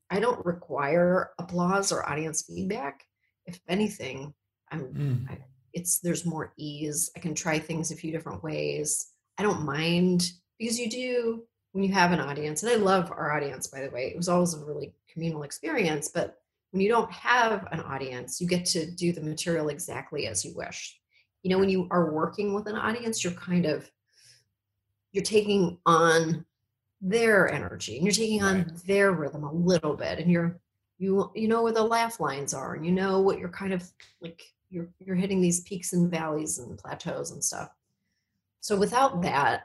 I don't require applause or audience feedback. If anything, I'm. Mm. I, it's there's more ease. I can try things a few different ways. I don't mind because you do when you have an audience, and I love our audience, by the way. It was always a really communal experience, but when you don't have an audience, you get to do the material exactly as you wish. You know, when you are working with an audience, you're kind of you're taking on their energy and you're taking on Right. their rhythm a little bit and you're you you know where the laugh lines are and you know what you're kind of like you're you're hitting these peaks and valleys and plateaus and stuff so without that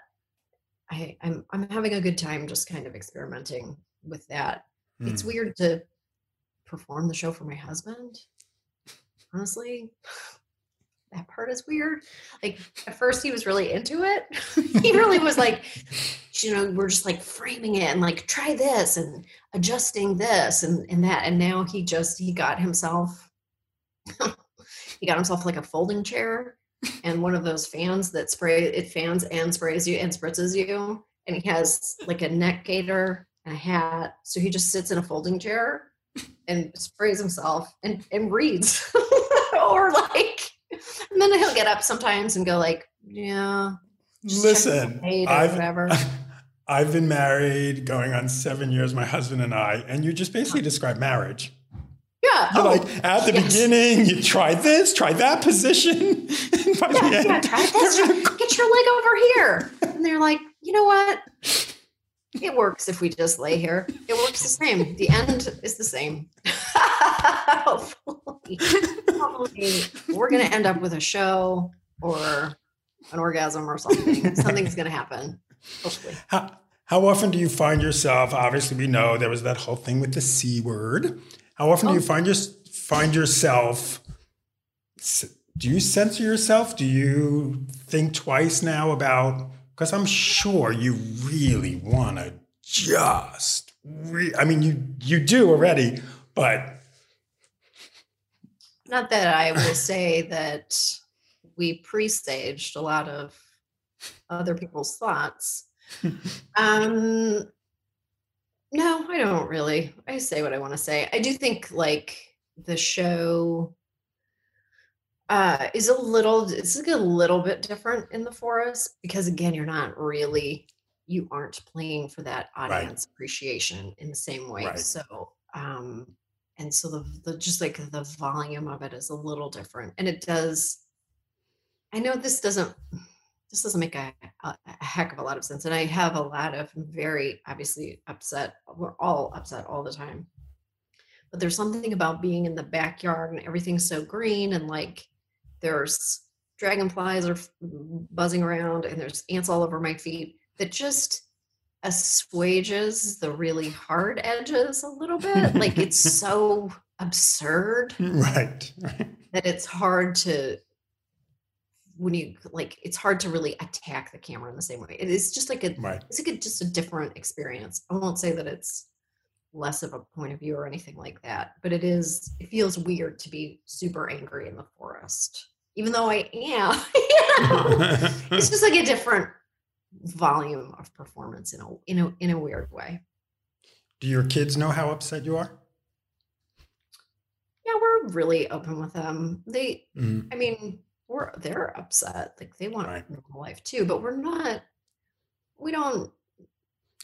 i i'm i'm having a good time just kind of experimenting with that. It's Mm. weird to perform the show for my husband honestly. That part is weird. Like at first he was really into it. He really was like you know we're just like framing it and like try this and adjusting this and, and that. And now he just he got himself he got himself like a folding chair and one of those fans that spray it fans and sprays you and spritzes you and he has like a neck gaiter and a hat so he just sits in a folding chair and sprays himself and and reads or like and then he'll get up sometimes and go like yeah just check the Listen, I've whatever. I've been married going on seven years, my husband and I, and you just basically describe marriage. Yeah You're oh, like at the yes. beginning, you try this, try that position. and by yeah, the yeah, end, try this. Try, get your leg over here. And they're like, you know what? It works if we just lay here. It works the same. The end is the same. hopefully, hopefully, we're going to end up with a show or an orgasm or something. Something's going to happen. Hopefully. How, how often do you find yourself? Obviously, we know there was that whole thing with the c word. How often do you Oh. find your find yourself? Do you censor yourself? Do you think twice now about? Because I'm sure you really want to just. Re- I mean, you you do already, but Not that I will say that we pre-staged a lot of other people's thoughts. um no, I don't really. I say what I want to say. I do think like the show uh is a little it's like a little bit different in the forest because again you're not really you aren't playing for that Right. audience appreciation in the same way Right. so um and so the, the just like the volume of it is a little different and it does i know this doesn't this doesn't make a, a, a heck of a lot of sense and i have a lot of very obviously upset we're all upset all the time but there's something about being in the backyard and everything's so green and like there's dragonflies are buzzing around and there's ants all over my feet that just assuages the really hard edges a little bit like it's so absurd right, right. that it's hard to when you like it's hard to really attack the camera in the same way. It is just like a Right. it's like a, just a different experience. I won't say that it's less of a point of view or anything like that but it is it feels weird to be super angry in the forest even though i am. It's just like a different volume of performance in a in a in a weird way. Do your kids know how upset you are? yeah we're really open with them. They Mm, I mean, we're they're upset. Like they want Right. normal life too, but we're not. We don't.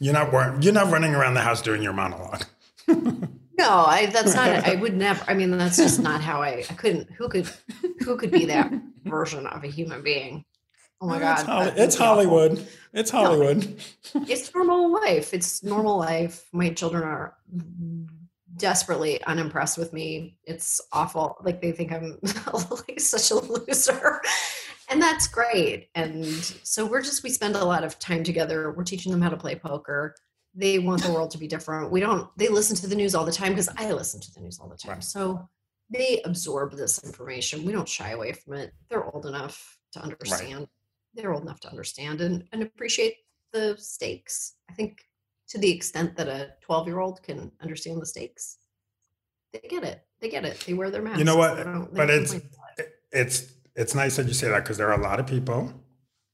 You're not you're not running around the house doing your monologue. No, I. That's not. I would never. I mean, that's just not how I. I couldn't. Who could? Who could be that version of a human being? Oh my It's god, Holly- it's be awful. Hollywood. It's Hollywood. It's normal life. It's normal life. My children are desperately unimpressed with me. It's awful. Like they think I'm like such a loser. And that's great. And so we're just we spend a lot of time together. We're teaching them how to play poker. They want the world to be different. We don't they listen to the news all the time because I listen to the news all the time. Right. So they absorb this information. We don't shy away from it. They're old enough to understand. They're old enough to understand and, and appreciate the stakes. I think to the extent that a 12 year old can understand the stakes, they get it. They get it. They wear their masks. You know what? They don't- they But it's it. it's it's nice that you say that because there are a lot of people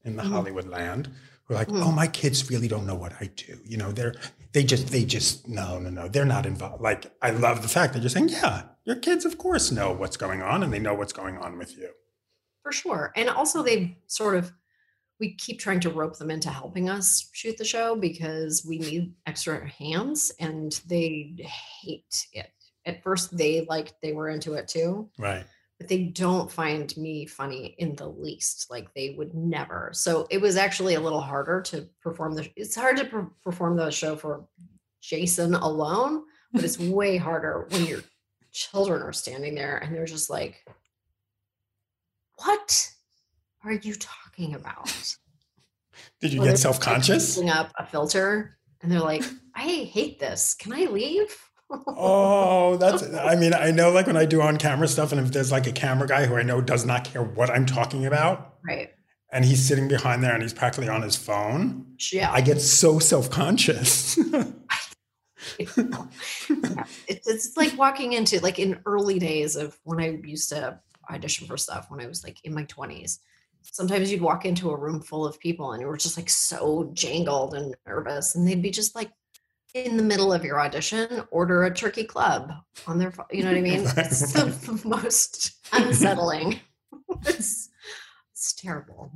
in the Mhm. Hollywood land who are like, Mhm. oh, my kids really don't know what I do. You know, they're they just they just no no no they're not involved. Like I love the fact that you're saying, yeah, your kids of course know what's going on and they know what's going on with you. for sure. And also, they sort of we keep trying to rope them into helping us shoot the show because we need extra hands, and they hate it. At first, they like they were into it too, Right. but they don't find me funny in the least. Like they would never. So it was actually a little harder to perform the. It's hard to per- perform the show for Jason alone, but it's way harder when your children are standing there and they're just like, "What are you talking about?" Did you they're get self conscious? pulling up a filter, and they're like, "I hate this. Can I leave?" Oh, that's. I mean, I know like when I do on camera stuff, and if there's like a camera guy who I know does not care what I'm talking about, right. and he's sitting behind there and he's practically on his phone, Yeah. I get so self conscious. Yeah, it's, it's like walking into like in early days of when I used to audition for stuff when I was like in my 20s. Sometimes you'd walk into a room full of people and you were just like so jangled and nervous, and they'd be just like in the middle of your audition, order a turkey club on their, you know what I mean? It's the most unsettling. It's, it's terrible,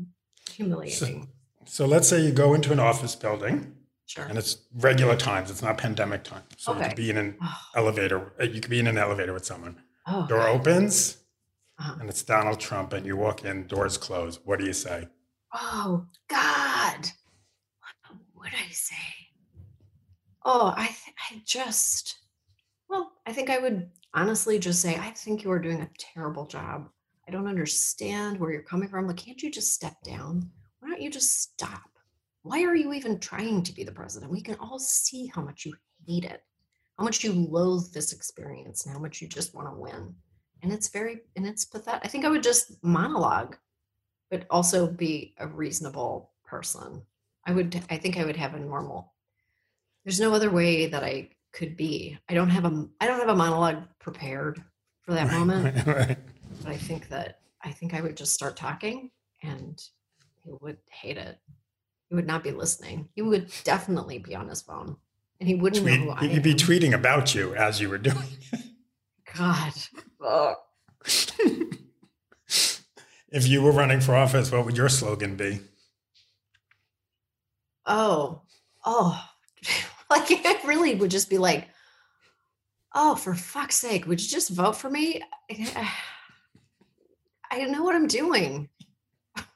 humiliating. so let's say you go into an office building Sure. and it's regular times, it's not pandemic time. So you could be in an elevator, you could be in an elevator with someone. oh, Door opens Uh-huh. and it's Donald Trump, and you walk in, doors close. What do you say? Oh God, what would I say? Oh, I th- I just well, I think I would honestly just say I think you are doing a terrible job. I don't understand where you're coming from. Like, can't you just step down? Why don't you just stop? Why are you even trying to be the president? We can all see how much you hate it, how much you loathe this experience, and how much you just want to win. And it's very and it's pathetic. I think I would just monologue but also be a reasonable person. I would I think I would have a normal. There's no other way that I could be. I don't have a I don't have a monologue prepared for that moment, Right. but I think that I think I would just start talking and he would hate it. He would not be listening. He would definitely be on his phone. And he wouldn't Tweet, know who I you'd be tweeting about you as you were doing it. God. Ugh. if you were running for office, what would your slogan be? oh, oh, like it really would just be like, oh, for fuck's sake, would you just vote for me? I don't know what I'm doing.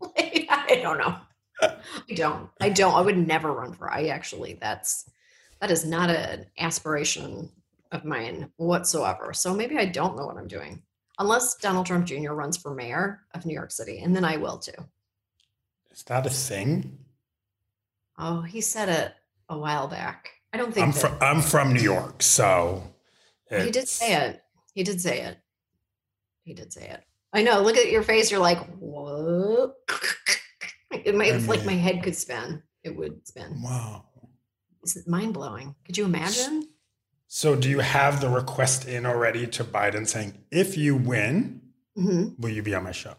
Like, I don't know. I don't. I don't. I would never run for. I actually, that's that is not an aspiration of mine whatsoever. So maybe I don't know what I'm doing, unless Donald Trump Jr. runs for mayor of New York City, and then I will too. Is that a thing? Oh, he said it a while back. I don't think I'm that- from I'm from New York, so he did say it. He did say it. He did say it. I know. Look at your face. You're like, what? It might, I it's like my head could spin. It would spin. Wow. It's mind blowing. Could you imagine? So, do you have the request in already to Biden saying, if you win, hmm will you be on my show?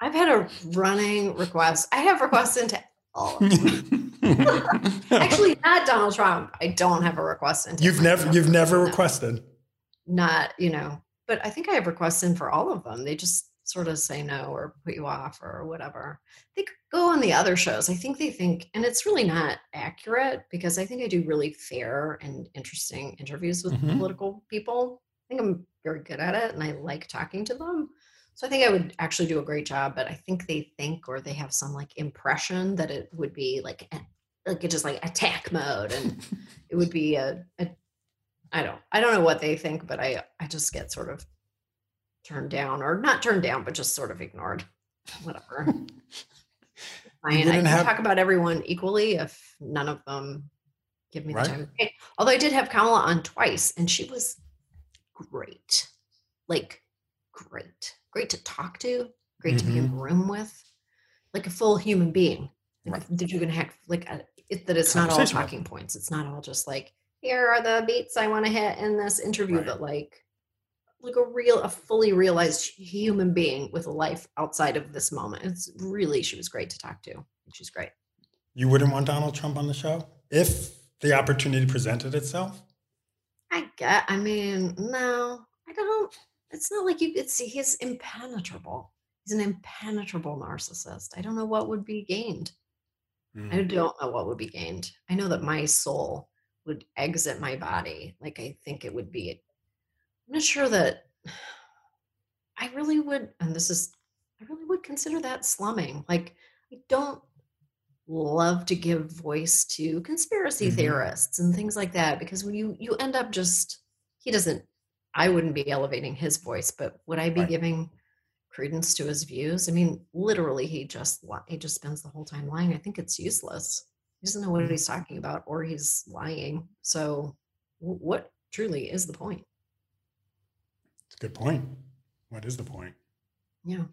I've had a running request. I have requests into all of them. Actually, not Donald Trump. I don't have a request into. you've never you've never No. requested. Not you know, but I think I have requests in for all of them. They just sort of say no or put you off or whatever. They could go on the other shows. I think they think, and it's really not accurate because I think I do really fair and interesting interviews with Mhm. political people. I think I'm very good at it and I like talking to them. So I think I would actually do a great job, but I think they think or they have some like impression that it would be like like it just like attack mode and it would be a, a I don't I don't know what they think, but I I just get sort of turned down or not turned down, but just sort of ignored. Whatever. I mean, I can have- talk about everyone equally if none of them give me Right. the time. Although I did have Kamala on twice, and she was great, like great, great to talk to, great to be in a room with, like a full human being. Like Right. that you can have like a, it, that it's not all talking points. It's not all just like here are the beats I want to hit in this interview, Right. but like like a real, a fully realized human being with a life outside of this moment. It's really she was great to talk to. She's great. You wouldn't want Donald Trump on the show if the opportunity presented itself? I get. I mean, no, I don't. It's not like you could see he's impenetrable. He's an impenetrable narcissist. I don't know what would be gained. I Mm. don't know what would be gained. I know that my soul would exit my body. Like I think it would be. I'm not sure that I really would, and this is, I really would consider that slumming. Like I don't love to give voice to conspiracy Mhm. theorists and things like that because when you you end up just he doesn't. I wouldn't be elevating his voice, but would I be Right. giving credence to his views? I mean, literally, he just he just spends the whole time lying. I think it's useless. He doesn't know what Mhm. he's talking about, or he's lying. So, what truly is the point? It's a good point. What is the point? Yeah.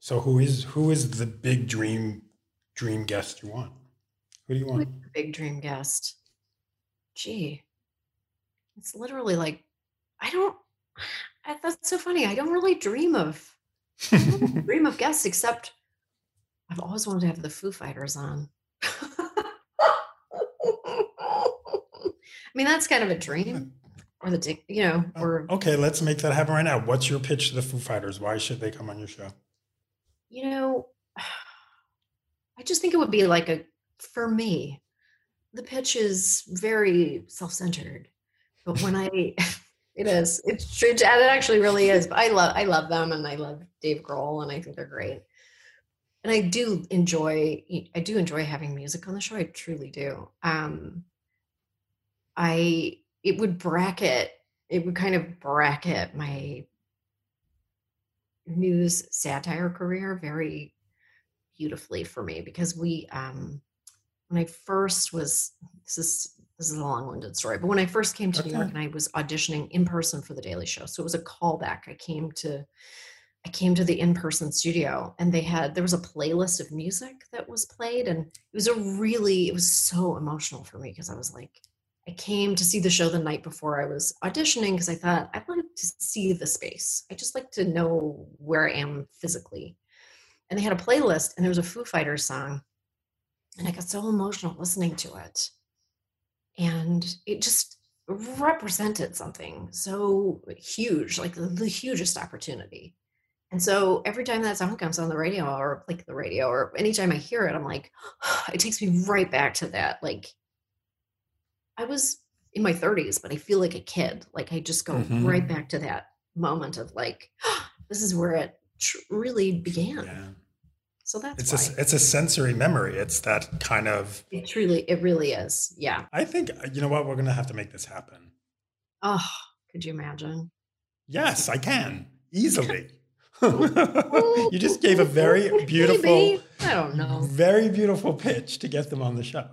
So who is who is the big dream dream guest you want? Who do you want? the big dream guest. Gee, it's literally like I don't. I- That's so funny. I don't really dream of dream of guests except I've always wanted to have the Foo Fighters on. I mean, that's kind of a dream, or the Dick, you know, or okay, let's make that happen right now. What's your pitch to the Foo Fighters? Why should they come on your show? you know, I just think it would be like a for me. The pitch is very self-centered, but when I, it is, it's true. And it actually really is. But I love, I love them, and I love Dave Grohl, and I think they're great. And I do enjoy, I do enjoy having music on the show. I truly do. Um, I, it would bracket, it would kind of bracket my news satire career very beautifully for me because we um when I first was this is this is a long-winded story, but when I first came to New York and I was auditioning in person for the Daily Show, so it was a callback. I came to I came to the in-person studio and they had there was a playlist of music that was played and it was a really it was so emotional for me because I was like I came to see the show the night before I was auditioning because I thought I'd like to see the space. I just like to know where I am physically. And they had a playlist and there was a Foo Fighters song. And I got so emotional listening to it. And it just represented something so huge, like the, the hugest opportunity. And so every time that song comes on the radio or like the radio or anytime I hear it, I'm like, it takes me right back to that. Like I was in my 30s, but I feel like a kid. Like I just go Mhm. right back to that moment of like, this is where it tr- really began. Yeah. So that's It's why a it's a sensory memory. It's that kind of it truly, it really is. Yeah. I think you know what, we're gonna have to make this happen. Oh, could you imagine? Yes, I can. Easily. you just gave a very beautiful Maybe. I don't know. very beautiful pitch to get them on the show.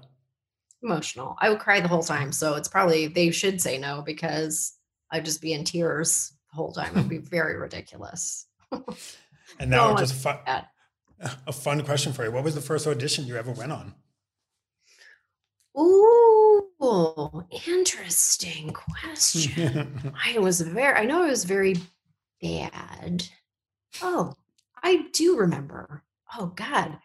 Emotional. I would cry the whole time. So it's probably they should say no because I'd just be in tears the whole time. It'd be very ridiculous. And now No, just fun, a fun question for you. What was the first audition you ever went on? Ooh, interesting question. I was very, I know I was very bad. Oh, I do remember. Oh, God.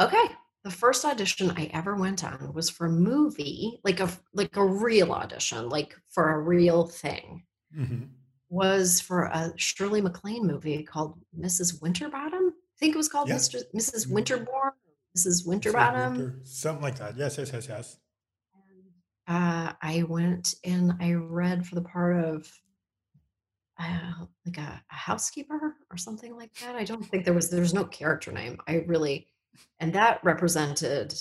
Okay. The first audition I ever went on was for a movie, like a like a real audition, like for a real thing. Mhm. Was for a Shirley MacLaine movie called Mrs. Winterbottom. I think it was called Yeah. Mr. Mrs. Mhm. Winterbourne, Mrs. Winterbottom. winter- something like that. Yes, yes, yes, yes. uh, I went and I read for the part of uh, like a, a housekeeper or something like that. I don't think there was there was no character name. I really and that represented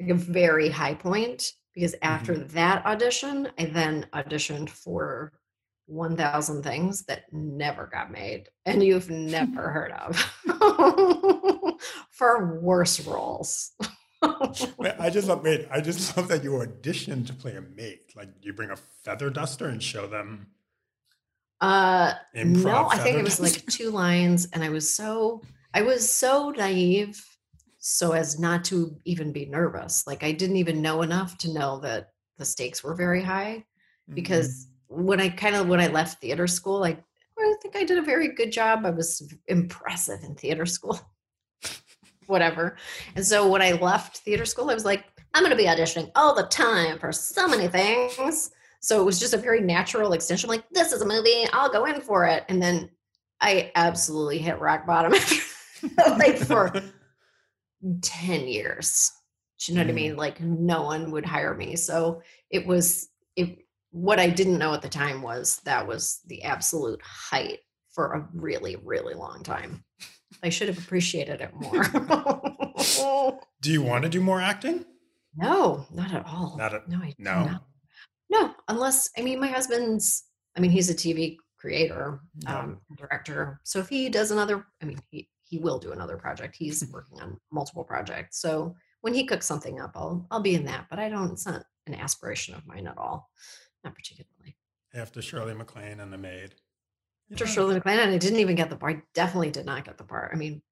like a very high point because after Mm-hmm. that audition, I then auditioned for 1000 things that never got made and you've never heard of for worse roles. I just love. Wait, I just love that you auditioned to play a maid. Like you bring a feather duster and show them. Uh, no, I think it was like two lines, and I was so I was so naive, so as not to even be nervous. Like I didn't even know enough to know that the stakes were very high. Mm-hmm. Because when I kind of when I left theater school, I I think I did a very good job. I was impressive in theater school. Whatever. And so when I left theater school, I was like, I'm going to be auditioning all the time for so many things. So it was just a very natural extension. Like, this is a movie. I'll go in for it. And then I absolutely hit rock bottom like for 10 years. Do you know what I mean? Like no one would hire me. So it was it what I didn't know at the time was that was the absolute height for a really, really long time. I should have appreciated it more. Do you want to do more acting? no, not at all. Not at- no, I no? not. No, unless I mean my husband's I mean he's a TV creator, Yeah. um, director. So if he does another I mean he he will do another project. He's working on multiple projects. So when he cooks something up, I'll I'll be in that. But I don't it's not an aspiration of mine at all. Not particularly. After Shirley MacLaine and the maid. After Yeah. Shirley MacLaine, and I didn't even get the part. I definitely did not get the part. I mean,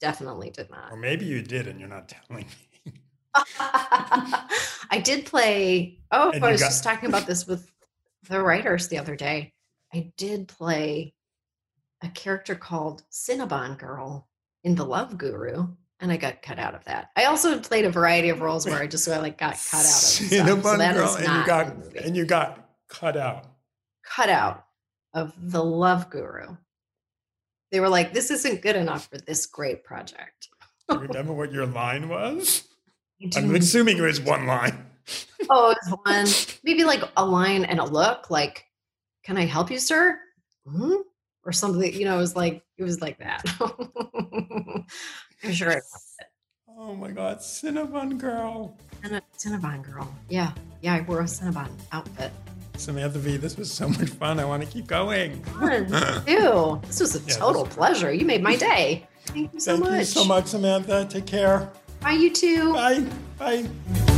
definitely did not. Or maybe you did and you're not telling me. I did play. Oh, I was got- just talking about this with the writers the other day. I did play a character called Cinnabon Girl in The Love Guru, and I got cut out of that. I also played a variety of roles where I just sort of like got cut out of stuff. So Cinnabon girl, and you got and you got cut out. cut out of The Love Guru. They were like, "This isn't good enough for this great project." Do you remember what your line was? I'm assuming it was one line. Oh, it was one maybe like a line and a look, like, "Can I help you, sir?" Hmm? Or something. You know, it was like it was like that. I'm sure it was Oh my God, Cinnabon girl. Cinnabon girl. Yeah, yeah. I wore a Cinnabon outfit. Samantha Bee, this was so much fun. I want to keep going. Ew, this was a this total pleasure. You made my day. Thank you so Thank much. you so much, Samantha. Take care. Bye, you too. Bye. Bye.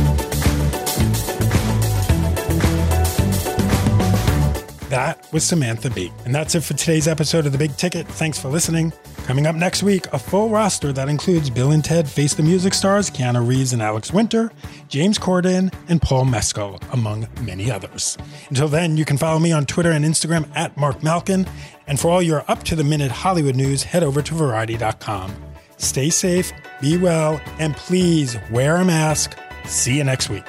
That was Samantha Bee. And that's it for today's episode of The Big Ticket. Thanks for listening. Coming up next week, a full roster that includes Bill and Ted Face the Music stars Keanu Reeves and Alex Winter, James Corden, and Paul Mescal, among many others. Until then, you can follow me on Twitter and Instagram at Marc Malkin. And for all your up to the minute Hollywood news, head over to Variety.com. Stay safe, be well, and please wear a mask. See you next week.